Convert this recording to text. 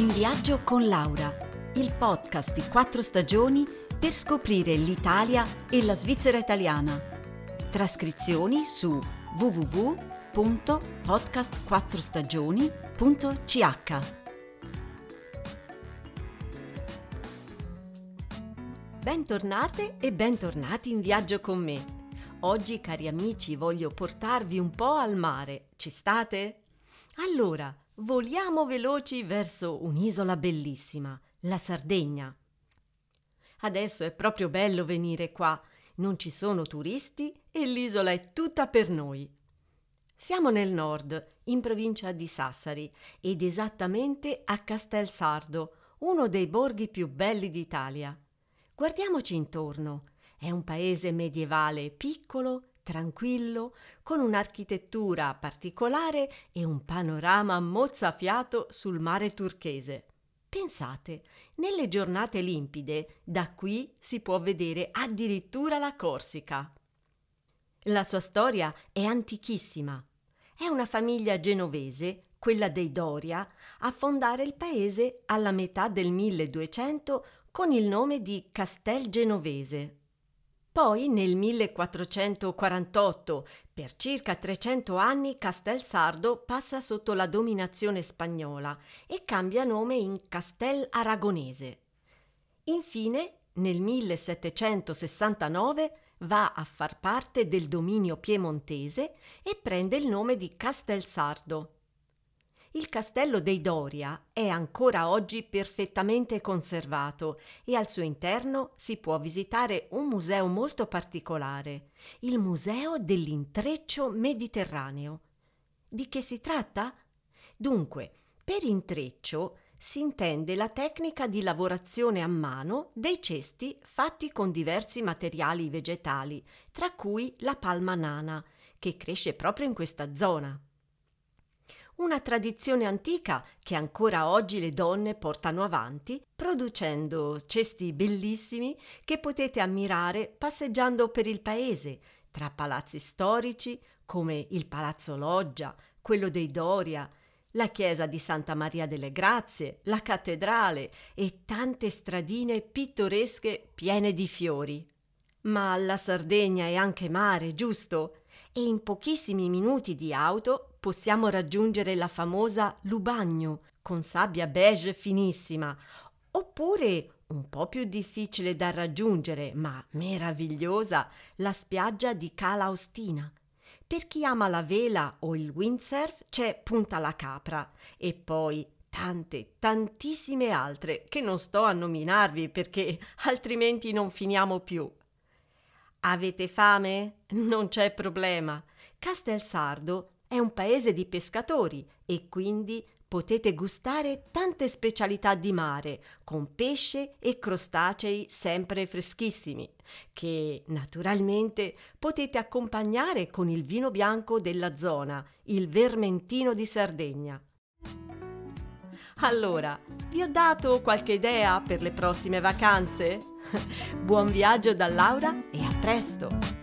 In viaggio con Laura, il podcast di quattro stagioni per scoprire l'Italia e la Svizzera italiana. Trascrizioni su www.podcastquattrostagioni.ch. Bentornate e bentornati in viaggio con me. Oggi, cari amici, voglio portarvi un po' al mare. Ci state? Allora, voliamo veloci verso un'isola bellissima, la Sardegna. Adesso è proprio bello venire qua, non ci sono turisti e l'isola è tutta per noi. Siamo nel nord, in provincia di Sassari, ed esattamente a Castelsardo, uno dei borghi più belli d'Italia. Guardiamoci intorno. È un paese medievale piccolo, tranquillo, con un'architettura particolare e un panorama mozzafiato sul mare turchese. Pensate, nelle giornate limpide da qui si può vedere addirittura la Corsica. La sua storia è antichissima. È una famiglia genovese, quella dei Doria, a fondare il paese alla metà del 1200 con il nome di Castel Genovese. Poi nel 1448, per circa 300 anni, Castelsardo passa sotto la dominazione spagnola e cambia nome in Castel Aragonese. Infine, nel 1769 va a far parte del dominio piemontese e prende il nome di Castelsardo. Il castello dei Doria è ancora oggi perfettamente conservato e al suo interno si può visitare un museo molto particolare, il Museo dell'Intreccio Mediterraneo. Di che si tratta? Dunque, per intreccio si intende la tecnica di lavorazione a mano dei cesti fatti con diversi materiali vegetali, tra cui la palma nana, che cresce proprio in questa zona una tradizione antica che ancora oggi le donne portano avanti, producendo cesti bellissimi che potete ammirare passeggiando per il paese, tra palazzi storici come il Palazzo Loggia, quello dei Doria, la chiesa di Santa Maria delle Grazie, la cattedrale e tante stradine pittoresche piene di fiori. Ma la Sardegna è anche mare, giusto? E in pochissimi minuti di auto possiamo raggiungere la famosa Lubagno con sabbia beige finissima, oppure un po' più difficile da raggiungere, ma meravigliosa, la spiaggia di Cala Ostina. Per chi ama la vela o il windsurf c'è Punta la Capra e poi tante, tantissime altre che non sto a nominarvi perché altrimenti non finiamo più. Avete fame? Non c'è problema. Castelsardo è un paese di pescatori e quindi potete gustare tante specialità di mare, con pesce e crostacei sempre freschissimi, che naturalmente potete accompagnare con il vino bianco della zona, il Vermentino di Sardegna. Allora, vi ho dato qualche idea per le prossime vacanze? Buon viaggio da Laura e a presto!